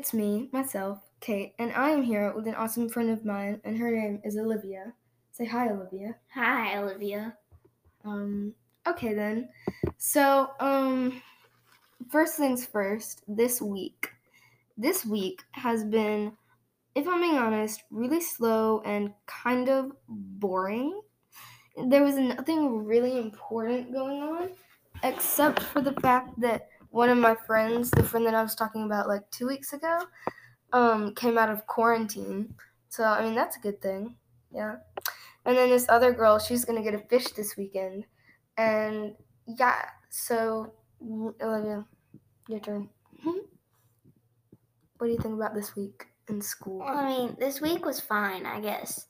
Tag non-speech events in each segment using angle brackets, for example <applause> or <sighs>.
it's me, myself, Kate, and I am here with an awesome friend of mine, and her name is Olivia. Say hi, Olivia. Hi, Olivia. Um, okay then. So, um, first things first, this week. This week has been, if I'm being honest, really slow and kind of boring. There was nothing really important going on, except for the fact that one of my friends, the friend that I was talking about like two weeks ago, um, came out of quarantine. So, I mean, that's a good thing. Yeah. And then this other girl, she's going to get a fish this weekend. And yeah, so, Olivia, your turn. what do you think about this week in school? I mean, this week was fine, I guess.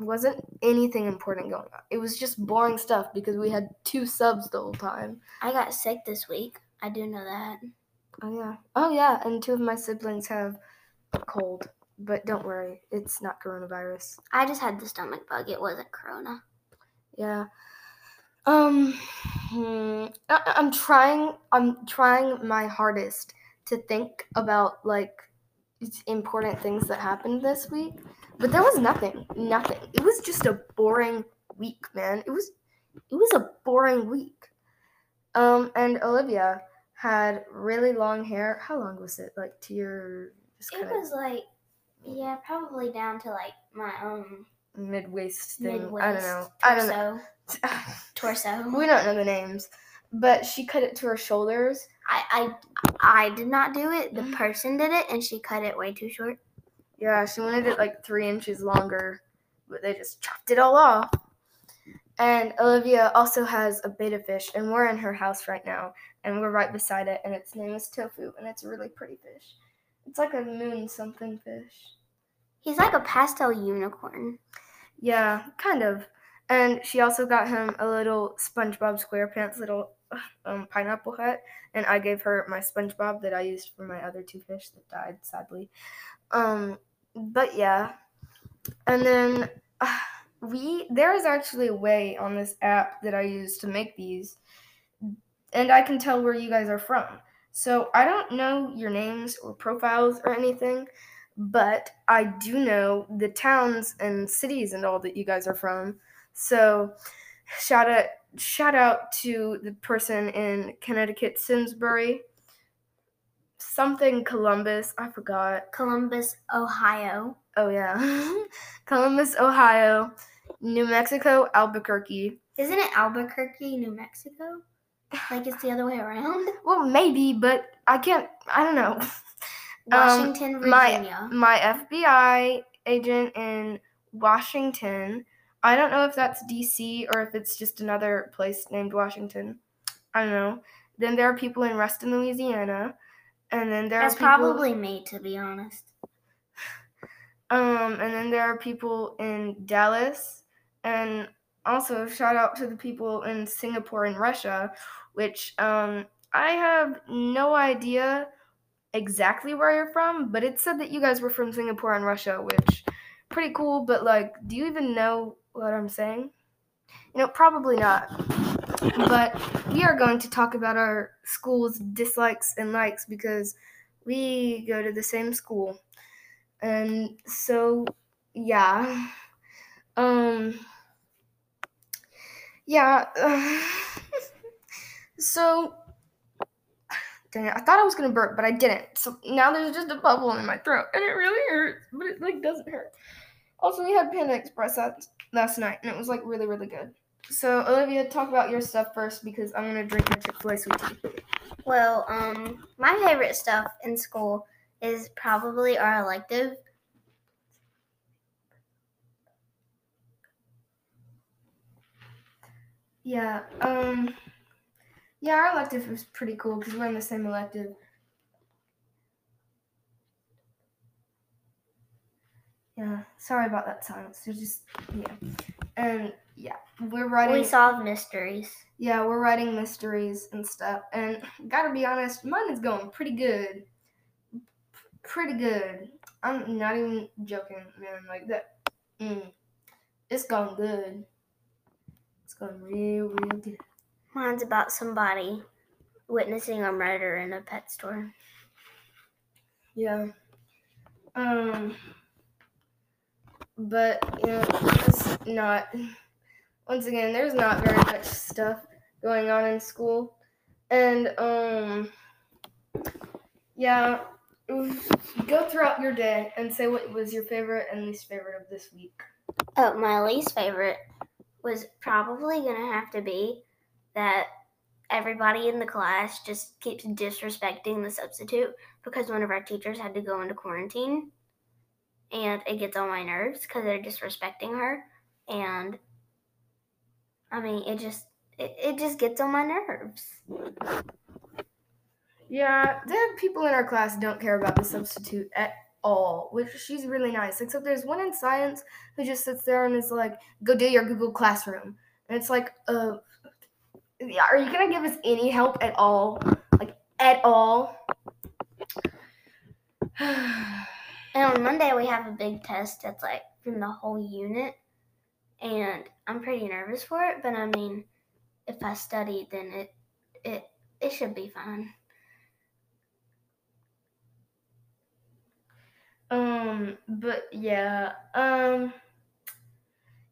wasn't anything important going on. It was just boring stuff because we had two subs the whole time. I got sick this week. I do know that. Oh yeah. Oh yeah, and two of my siblings have a cold, but don't worry, it's not coronavirus. I just had the stomach bug. It wasn't corona. Yeah. Um hmm, I, I'm trying I'm trying my hardest to think about like important things that happened this week, but there was nothing. Nothing. It was just a boring week, man. It was it was a boring week. Um and Olivia had really long hair. How long was it? Like to your It was like, yeah, probably down to like my um mid waist thing. mid waist. I don't know. I don't know. Torso. <laughs> Torso. we don't know the names. But she cut it to her shoulders. I, I I did not do it. The <gasps> person did it, and she cut it way too short. Yeah, she wanted it like three inches longer, but they just chopped it all off. And Olivia also has a betta fish, and we're in her house right now, and we're right beside it, and its name is Tofu, and it's a really pretty fish. It's like a moon something fish. He's like a pastel unicorn. Yeah, kind of. And she also got him a little SpongeBob SquarePants little <sighs> um, pineapple hat, and I gave her my SpongeBob that I used for my other two fish that died sadly. Um, but yeah, and then uh, <sighs> we there is actually a way on this app that I use to make these, and I can tell where you guys are from. So I don't know your names or profiles or anything, but I do know the towns and cities and all that you guys are from. So shout out shout out to the person in Connecticut, Simsbury. Something Columbus, I forgot. Columbus, Ohio. Oh yeah. <laughs> Columbus, Ohio, New Mexico, Albuquerque. Isn't it Albuquerque, New Mexico? Like it's the other way around. <laughs> Well, maybe, but I can't I don't know. <laughs> Washington, my- Virginia. my FBI agent in Washington. I don't know if that's DC or if it's just another place named Washington. I don't know. Then there are people in Ruston, Louisiana, and then there That's are people, probably me, to be honest. <laughs> um, and then there are people in Dallas, and also shout out to the people in Singapore and Russia, which um, I have no idea exactly where you're from, but it said that you guys were from Singapore and Russia, which pretty cool. But like, do you even know what I'm saying? You know, probably not. But we are going to talk about our school's dislikes and likes because we go to the same school, and so yeah, um, yeah. <laughs> so Dang it, I thought I was gonna burp, but I didn't. So now there's just a bubble in my throat, and it really hurts, but it like doesn't hurt. Also, we had Panda Express last, last night, and it was like really, really good. So Olivia, talk about your stuff first because I'm gonna drink my Chick-fil-A sweet tea. Well, um, my favorite stuff in school is probably our elective. Yeah. Um. Yeah, our elective was pretty cool because we're in the same elective. Yeah. Sorry about that silence. There's just yeah, and yeah, we're writing. We solve mysteries. Yeah, we're writing mysteries and stuff. And gotta be honest, mine is going pretty good. P- Pretty good. I'm not even joking, man. Like that. Mm, it's going good. Going real, real good. Mine's about somebody witnessing a murder in a pet store. Yeah. Um, but you know, it's not. Once again, there's not very much stuff going on in school, and um, yeah, go throughout your day and say what was your favorite and least favorite of this week. Oh, my least favorite was probably gonna have to be that everybody in the class just keeps disrespecting the substitute because one of our teachers had to go into quarantine. And it gets on my nerves because they're disrespecting her. And i mean it just it, it just gets on my nerves. Yeah, are people in our class don't care about the substitute at all, which she's really nice. Except there's one in science who just sits there and is like, "Go do your Google Classroom," and it's like, uh, yeah, are you gonna give us any help at all? Like at all? <sighs> and on monday we have a big test that's like from the whole unit and i'm pretty nervous for it but i mean if i study then it it it should be fine Um, but yeah, um,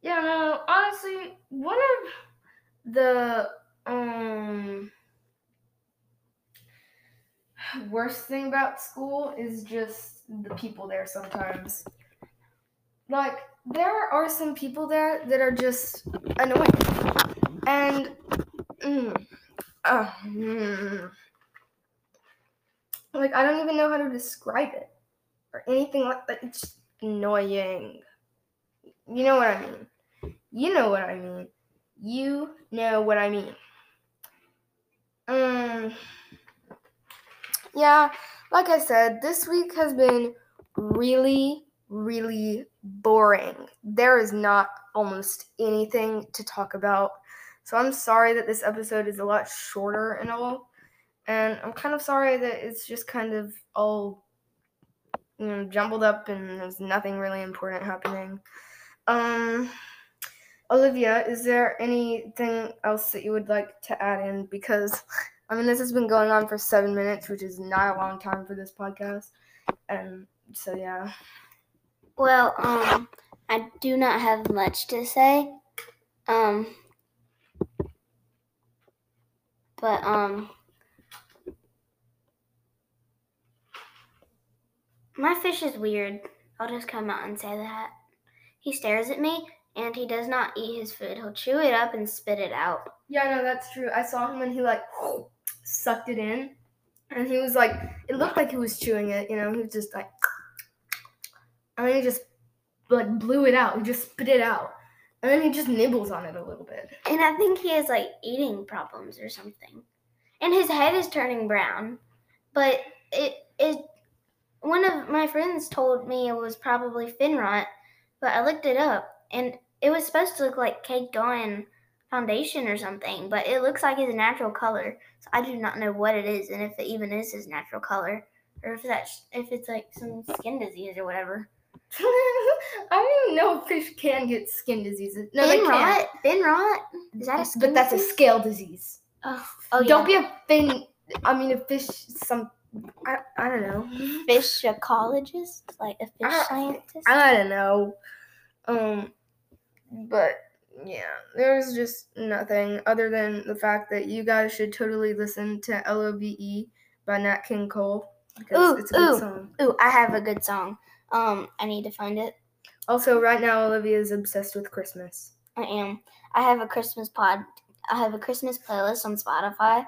yeah, no, honestly, one of the um worst thing about school is just the people there sometimes. Like, there are some people there that are just annoying. And, mm, uh, mm, like, I don't even know how to describe it or anything like that. It's annoying. You know what I mean. You know what I mean. You know what I mean. Um, yeah, like I said, this week has been really, really boring. There is not almost anything to talk about. So I'm sorry that this episode is a lot shorter and all. And I'm kind of sorry that it's just kind of all you know jumbled up and there's nothing really important happening. Um Olivia, is there anything else that you would like to add in? Because, I mean, this has been going on for seven minutes, which is not a long time for this podcast. And so, yeah. Well, um, I do not have much to say. Um, but um, my fish is weird. I'll just come out and say that. He stares at me and he does not eat his food. He'll chew it up and spit it out. Yeah, no, that's true. I saw him and he, like, sucked it in. And he was like, it looked like he was chewing it, you know, he was just like, and then he just, like, blew it out. He just spit it out. And then he just nibbles on it a little bit. And I think he has like eating problems or something. And his head is turning brown. But it it one of my friends told me it was probably fin rot, but I looked it up and it was supposed to look like caked on foundation or something, but it looks like his natural color. So I do not know what it is and if it even is his natural color or if that's if it's like some skin disease or whatever. <laughs> I don't even know if fish can get skin diseases. No, they fin can't. rot? Fin rot? Is that a skin But that's a scale disease. Oh, oh don't be a fin. I mean, a fish. Some. I, I don't know. fish ecologist, like a fish I- scientist. I don't know. Um, but yeah, there's just nothing other than the fact that you guys should totally listen to L O V E by Nat King Cole because Ooh, it's a good ooh. song. Ooh, I have a good song. Um, I need to find it. Also, right now Olivia is obsessed with Christmas. I am. I have a Christmas pod. I have a Christmas playlist on Spotify.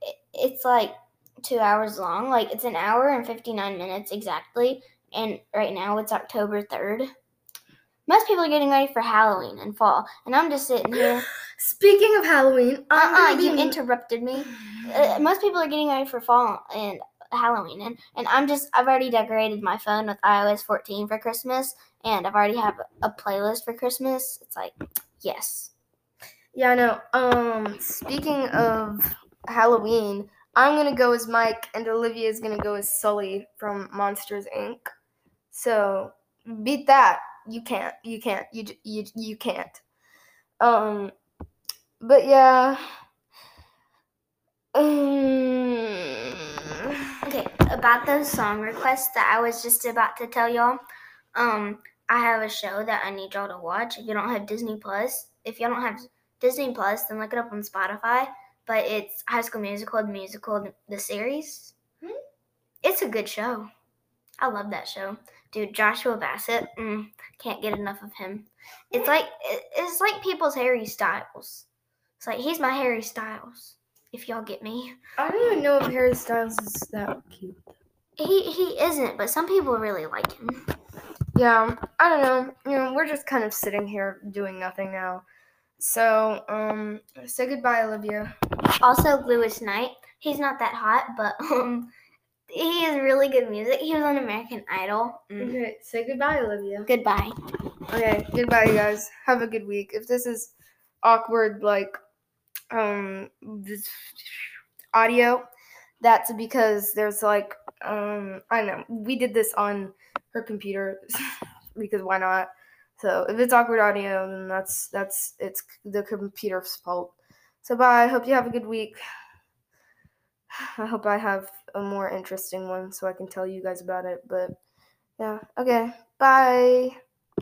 It- It's like two hours long. Like it's an hour and fifty nine minutes exactly. And right now it's October third. Most people are getting ready for Halloween and fall, and I'm just sitting here. <laughs> Speaking of Halloween, Uh I'm uh gonna you interrupted me. <sighs> uh, most people are getting ready for fall and Halloween, and, and I'm just I've already decorated my phone with iOS 14 for Christmas, and I've already have a playlist for Christmas. It's like yes, Yeah, I know. Um, speaking of Halloween, I'm gonna go as Mike, and Olivia is gonna go as Sully from Monsters Inc. So beat that. You can't. You can't. You you you can't. Um, but yeah. Um, okay. about those song requests that I was just about to tell y'all, um, I have a show that I need y'all to watch. If you don't have Disney Plus, if y'all don't have Disney Plus, then look it up on Spotify. But it's High School Musical, the musical, the series. Hmm? It's a good show. I love that show, dude. Joshua Bassett, mm, can't get enough of him. It's like it's like people's Harry Styles. It's like he's my Harry Styles. If y'all get me, I don't even know if Harry Styles is that cute. he he isn't, but some people really like him. Yeah, I don't know. You know, we're just kind of sitting here doing nothing now. So, um, say goodbye, Olivia. Also, Louis Knight. He's not that hot, but <laughs> um, he has really good music. He was on American Idol. Mm. Okay, say goodbye, Olivia. Goodbye. Okay, goodbye, you guys. Have a good week. If this is awkward, like, um, this audio, that's because there's like, um, I don't know. We did this on her computer <laughs> because why not? So if it's awkward audio, then that's that's it's the computer's fault. So bye. I Hope you have a good week. <sighs> I hope I have a more interesting one so I can tell you guys about it. But yeah, okay. Bye.